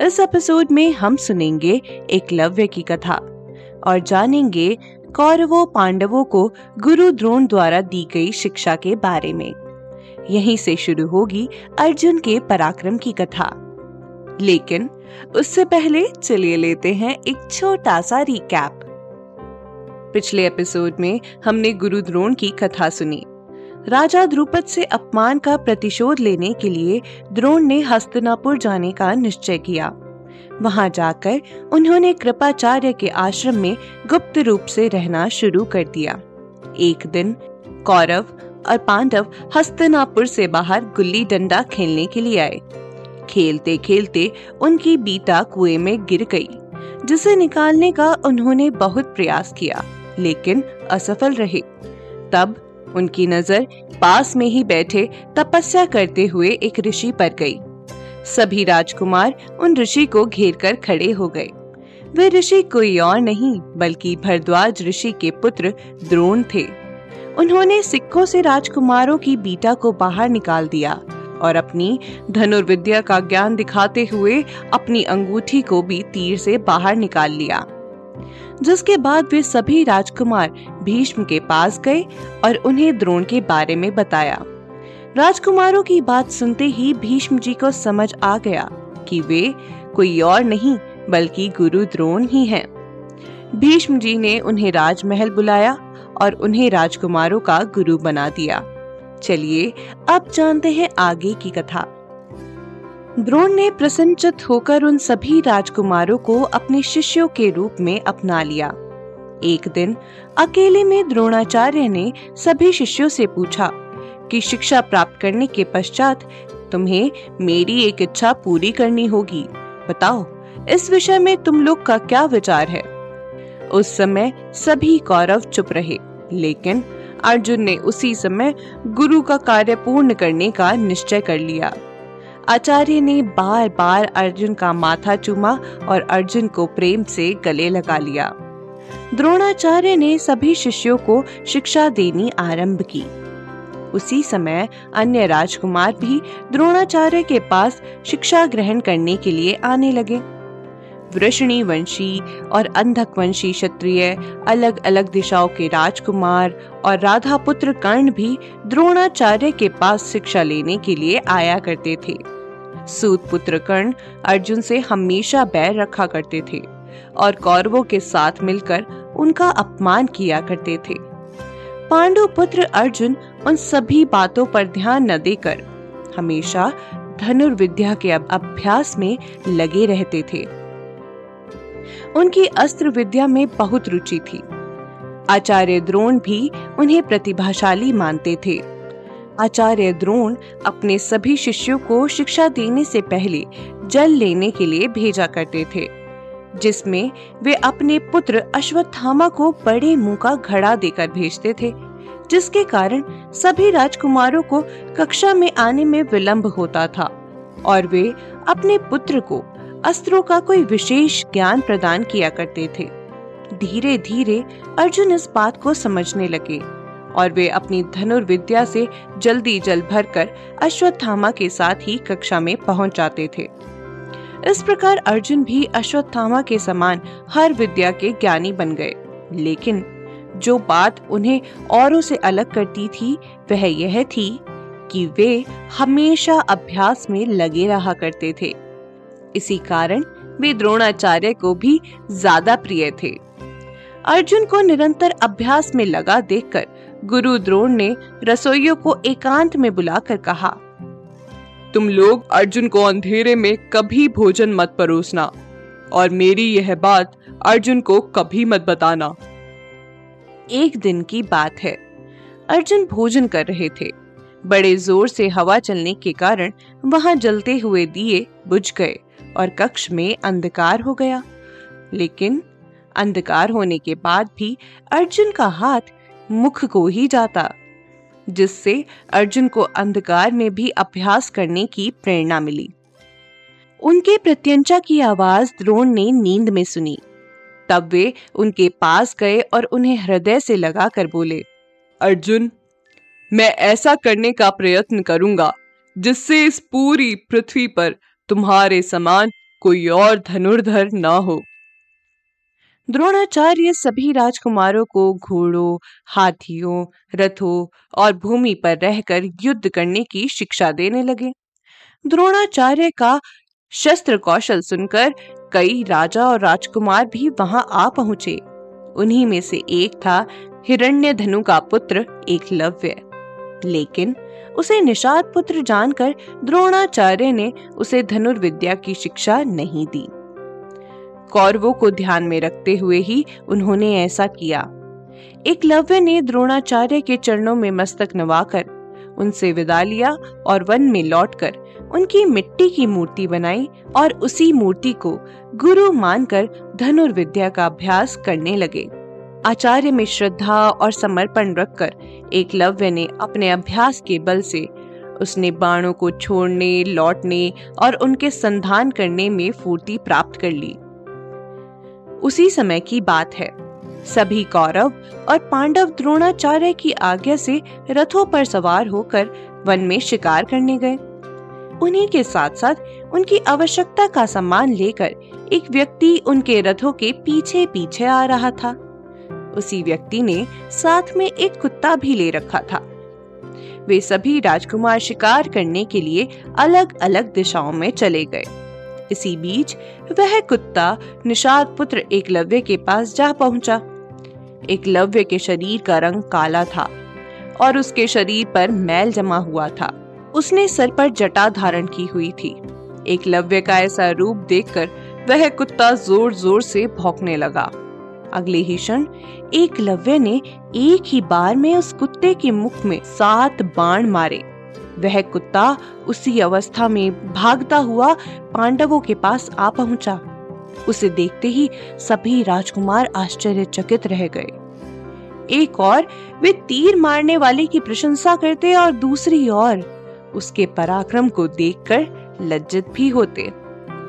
इस एपिसोड में हम सुनेंगे एकलव्य की कथा और जानेंगे कौरवों पांडवों को गुरु द्रोण द्वारा दी गई शिक्षा के बारे में। यहीं से शुरू होगी अर्जुन के पराक्रम की कथा। लेकिन उससे पहले चलिए लेते हैं एक छोटा सा रिकैप पिछले एपिसोड में हमने गुरु द्रोण की कथा सुनी। राजा द्रुपद से अपमान का प्रतिशोध लेने के लिए द्रोण ने हस्तनापुर जाने का निश्चय किया। वहाँ जाकर उन्होंने कृपाचार्य के आश्रम में गुप्त रूप से रहना शुरू कर दिया। एक दिन कौरव और पांडव हस्तनापुर से बाहर गुल्ली डंडा खेलने के लिए आए। खेलते खेलते उनकी बीटा कुएँ में गिर गई, जिसे निकालने का उन्होंने बहुत प्रयास किया, लेकिन असफल रहे। तब उनकी नज़र पास में ही बैठे तपस्या करते हुए एक ऋषि पर गई। सभी राजकुमार उन ऋषि को घेर कर खड़े हो गए। वे ऋषि कोई और नहीं, बल्कि भरद्वाज ऋषि के पुत्र द्रोण थे। उन्होंने सिक्कों से राजकुमारों की बीटा को बाहर निकाल दिया और अपनी धनुर्विद्या का ज्ञान दिखाते हुए अपनी अंगूठी को भी तीर से बाहर निकाल लिया। जिसके बाद वे सभी राजकुमार भीष्म के पास गए और उन्हें द्रोण के बारे में बताया। राजकुमारों की बात सुनते ही भीष्म जी को समझ आ गया कि वे कोई और नहीं, बल्कि गुरु द्रोण ही हैं। भीष्म जी ने उन्हें राजमहल बुलाया और उन्हें राजकुमारों का गुरु बना दिया। चलिए, अब जानते हैं आगे की कथा। द्रोण ने प्रसन्नचित होकर उन सभी राजकुमारों को अपने शिष्यों के रूप में अपना लिया। एक दिन अकेले में द्रोणाचार्य ने सभी शिष्यों से पूछा कि शिक्षा प्राप्त करने के पश्चात तुम्हें मेरी एक इच्छा पूरी करनी होगी। बताओ, इस विषय में तुम लोग का क्या विचार है? उस समय सभी कौरव चुप रहे, लेकिन अर्जुन ने उसी समय गुरु का कार्य पूर्ण करने का निश्चय कर लिया। आचार्य ने बार बार अर्जुन का माथा चूमा और अर्जुन को प्रेम से गले लगा लिया। द्रोणाचार्य ने सभी शिष्यों को शिक्षा देनी आरंभ की। उसी समय अन्य राजकुमार भी द्रोणाचार्य के पास शिक्षा ग्रहण करने के लिए आने लगे। वृषणी वंशी और अंधक वंशी क्षत्रिय अलग अलग दिशाओं के राजकुमार और राधा पुत्र कर्ण भी द्रोणाचार्य के पास शिक्षा लेने के लिए आया करते थे। सूत पुत्र कर्ण अर्जुन से हमेशा बैर रखा करते थे और कौरवों के साथ मिलकर उनका अपमान किया करते थे। पांडु पुत्र अर्जुन उन सभी बातों पर ध्यान न देकर हमेशा धनुर्विद्या के अभ्यास में लगे रहते थे। उनकी अस्त्र विद्या में बहुत रुचि थी। आचार्य द्रोण भी उन्हें प्रतिभाशाली मानते थे। आचार्य द्रोण अपने सभी शिष्यों को शिक्षा देने से पहले जल लेने के लिए भेजा करते थे, जिसमें वे अपने पुत्र अश्वत्थामा को बड़े मुँह का घड़ा देकर भेजते थे, जिसके कारण सभी राजकुमारों को कक्षा में आने में विलंब होता था, और वे अपने पुत्र को अस्त्रों का कोई विशेष ज्ञान प्रदान किया करते थे। धीरे धीरे अर्जुन इस बात को समझने लगे और वे अपनी धनुर्विद्या से जल्दी जल भरकर अश्वत्थामा के साथ ही कक्षा में पहुँच जाते थे। इस प्रकार अर्जुन भी अश्वत्थामा के समान हर विद्या के ज्ञानी बन गए। लेकिन जो बात उन्हें औरों से अलग करती थी, वह यह थी कि वे हमेशा अभ्यास में लगे रहा करते थे। इसी कारण वे द्रोणाचार्य को भी ज़्यादा प्रिय थे। अर्जुन को निरंतर अभ्यास में लगा देखकर गुरु द्रोण ने रसोइयों को एकांत में बुलाकर कहा, तुम लोग अर्जुन को अंधेरे में कभी भोजन मत परोसना, और मेरी यह बात अर्जुन को कभी मत बताना। एक दिन की बात है। अर्जुन भोजन कर रहे थे। बड़े ज़ोर से हवा चलने के कारण वहाँ जलते हुए दिए बुझ गए और कक्ष में अंधकार हो गया। लेकिन अंधकार होने के बाद भी अर्जुन का हाथ मुख को ही जाता, जिससे अर्जुन को अंधकार में भी अभ्यास करने की प्रेरणा मिली। उनके प्रत्यंचा की आवाज़ द्रोण ने नींद में सुनी। तब वे उनके पास गए और उन्हें हृदय से लगाकर बोले, अर्जुन, मैं ऐसा करने का प्रयत्न करूँगा, जिससे इस पूरी पृथ्वी पर तुम्हारे समान कोई और धनुर्धर ना हो। द्रोणाचार्य सभी राजकुमारों को घोड़ों, हाथियों, रथों और भूमि पर रहकर युद्ध करने की शिक्षा देने लगे। द्रोणाचार्य का शस्त्र कौशल सुनकर कई राजा और राजकुमार भी वहाँ आ पहुँचे। उन्हीं में से एक था हिरण्य धनु का पुत्र एकलव्य लेकिन उसे निषाद पुत्र जानकर द्रोणाचार्य ने उसे धनुर्विद्या की शिक्षा नहीं दी। कौरवों को ध्यान में रखते हुए ही उन्होंने ऐसा किया। एकलव्य ने द्रोणाचार्य के चरणों में मस्तक नवाकर उनसे विदा लिया और वन में लौटकर उनकी मिट्टी की मूर्ति बनाई और उसी मूर्ति को गुरु मानकर धनुर्विद्या का अभ्यास करने लगे। आचार्य में श्रद्धा और समर्पण रखकर एकलव्य ने अपने अभ्यास के बल से उसने बाणों को छोड़ने, लौटने और उनके संधान करने में फूर्ति प्राप्त कर ली। उसी समय की बात है। सभी कौरव और पांडव द्रोणाचार्य की आज्ञा से रथों पर सवार होकर वन में शिकार करने गए। उन्हीं के साथ साथ उनकी आवश्यकता का सम्मान लेकर एक व्यक्ति उनके रथों के पीछे पीछे आ रहा था। उसी व्यक्ति ने साथ में एक कुत्ता भी ले रखा था। वे सभी राजकुमार शिकार करने के लिए अलग अलग दिशाओं में चले गए। इसी बीच वह कुत्ता निषाद पुत्र एकलव्य के पास जा पहुँचा। एकलव्य के शरीर का रंग काला था और उसके शरीर पर मैल जमा हुआ था। उसने सर पर जटा धारण की हुई थी। एकलव्य का ऐसा रूप देखकर वह कुत्ता ज़ोर ज़ोर से भौंकने लगा। अगले ही क्षण एकलव्य ने एक ही बार में उस कुत्ते के मुख में सात बाण मारे। वह कुत्ता उसी अवस्था में भागता हुआ पांडवों के पास आ पहुँचा। उसे देखते ही सभी राजकुमार आश्चर्यचकित रह गए। एक और, वे तीर मारने वाले की प्रशंसा करते और दूसरी ओर उसके पराक्रम को देखकर लज्जित भी होते।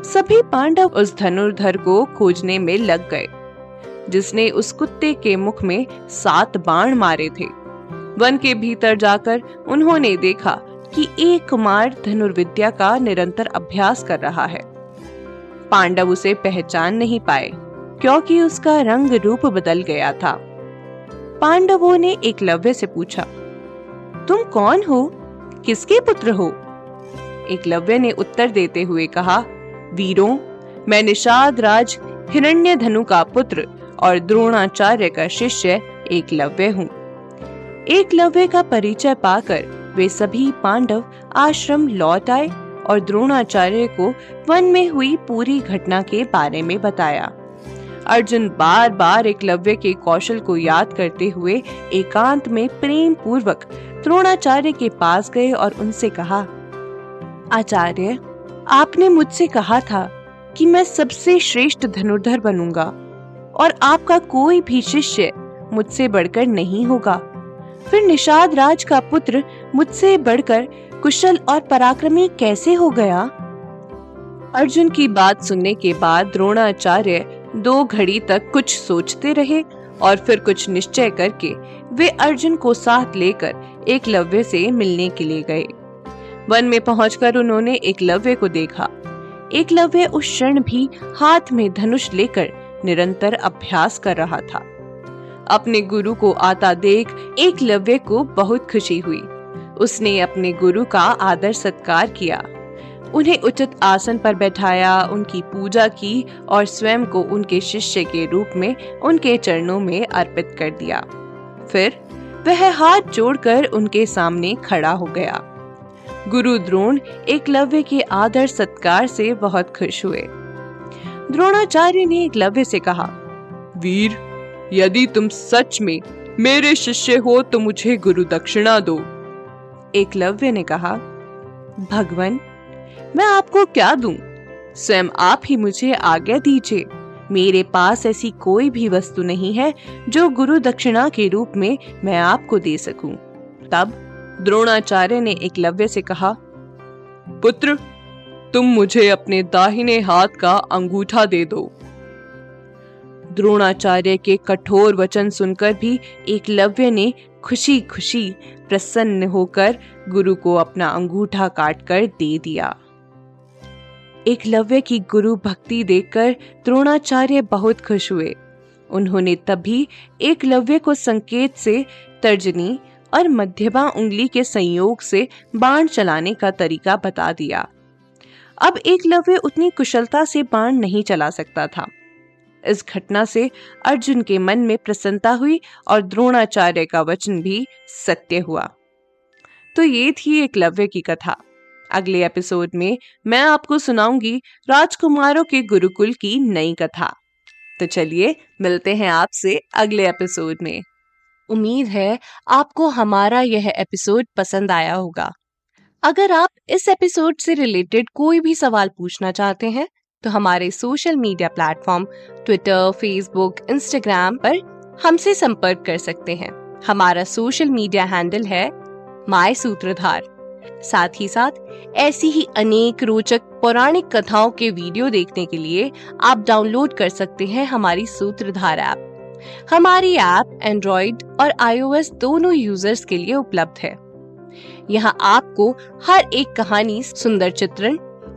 सभी पांडव उस धनुर्धर को खोजने में लग गए, जिसने उस कुत्ते के मुख में सात बाण मारे थे। वन के भीतर जाकर उन्होंने देखा कि एक कुमार धनुर्विद्या का निरंतर अभ्यास कर रहा है। पांडव उसे पहचान नहीं पाए, क्योंकि उसका रंग रूप बदल गया था। पांडवों ने एकलव्य से पूछा, तुम कौन हो? किसके पुत्र हो? एकलव्य ने उत्तर देते हुए कहा, वीरों, मैं निषाद राज हिरण्य धनु का पुत्र और द्रोणाचार्य का शिष्य एकलव्य हूँ। एकलव्य का परिचय पाकर वे सभी पांडव आश्रम लौट आए और द्रोणाचार्य को वन में हुई पूरी घटना के बारे में बताया। अर्जुन बार बार एकलव्य के कौशल को याद करते हुए एकांत में प्रेम पूर्वक द्रोणाचार्य के पास गए और उनसे कहा, आचार्य, आपने मुझसे कहा था कि मैं सबसे श्रेष्ठ धनुर्धर बनूँगा और आपका कोई भी शिष्य मुझसे बढ़कर नहीं होगा। फिर निषाद राज का पुत्र मुझसे बढ़कर कुशल और पराक्रमी कैसे हो गया? अर्जुन की बात सुनने के बाद द्रोणाचार्य दो घड़ी तक कुछ सोचते रहे और फिर कुछ निश्चय करके वे अर्जुन को साथ लेकर एकलव्य से मिलने के लिए गए। वन में पहुंचकर उन्होंने एकलव्य को देखा। एकलव्य उस क्षण भी हाथ में धनुष लेकर निरंतर अभ्यास कर रहा था। अपने गुरु को आता देख एकलव्य को बहुत खुशी हुई। उसने अपने गुरु का आदर सत्कार किया। उन्हें उचित आसन पर बैठाया, उनकी पूजा की और स्वयं को उनके शिष्य के रूप में, उनके चरणों में अर्पित कर दिया। फिर वह हाथ जोड़कर उनके सामने खड़ा हो गया। गुरु द्रोण एकलव्य के आदर सत्कार से बहुत खुश हुए। द्रोणाचार्य ने एकलव्य से कहा, वीर यदि तुम सच में मेरे शिष्य हो तो मुझे गुरु दक्षिणा दो एकलव्य ने कहा, भगवान, मैं आपको क्या दूँ? स्वयं आप ही मुझे आज्ञा दीजिए मेरे पास ऐसी कोई भी वस्तु नहीं है, जो गुरु दक्षिणा के रूप में मैं आपको दे सकूँ। तब द्रोणाचार्य ने एकलव्य से कहा, पुत्र, तुम मुझे अपने दाहिने हाथ का अंगूठा दे दो द्रोणाचार्य के कठोर वचन सुनकर भी एकलव्य ने खुशी खुशी प्रसन्न होकर गुरु को अपना अंगूठा काटकर दे दिया। एकलव्य की गुरु भक्ति देखकर द्रोणाचार्य बहुत खुश हुए। उन्होंने तभी एकलव्य को संकेत से तर्जनी और मध्यमा उंगली के संयोग से बाण चलाने का तरीका बता दिया। अब एकलव्य उतनी कुशलता से बाण नहीं चला सकता था। इस घटना से अर्जुन के मन में प्रसन्नता हुई और द्रोणाचार्य का वचन भी सत्य हुआ। तो ये थी एकलव्य की कथा। अगले एपिसोड में मैं आपको सुनाऊँगी राजकुमारों के गुरुकुल की नई कथा। तो चलिए, मिलते हैं आपसे अगले एपिसोड में। उम्मीद है आपको हमारा यह एपिसोड पसंद आया होगा। अगर आप इस एपिसोड से रिलेटेड कोई भी सवाल पूछना चाहते हैं तो हमारे social media platform Twitter Facebook Instagram पर हमसे संपर्क कर सकते हैं। हमारा सोशल मीडिया हैंडल है माय सूत्रधार साथ ही साथ, ऐसी ही अनेक रोचक पौराणिक कथाओं के वीडियो देखने के लिए आप डाउनलोड कर सकते हैं हमारी सूत्रधार ऐप हमारी ऐप एंड्रॉइड और आईओएस दोनों यूज़र्स के लिए उपलब्ध है। यहाँ आपको हर एक कहानी, सुंदर चित्रण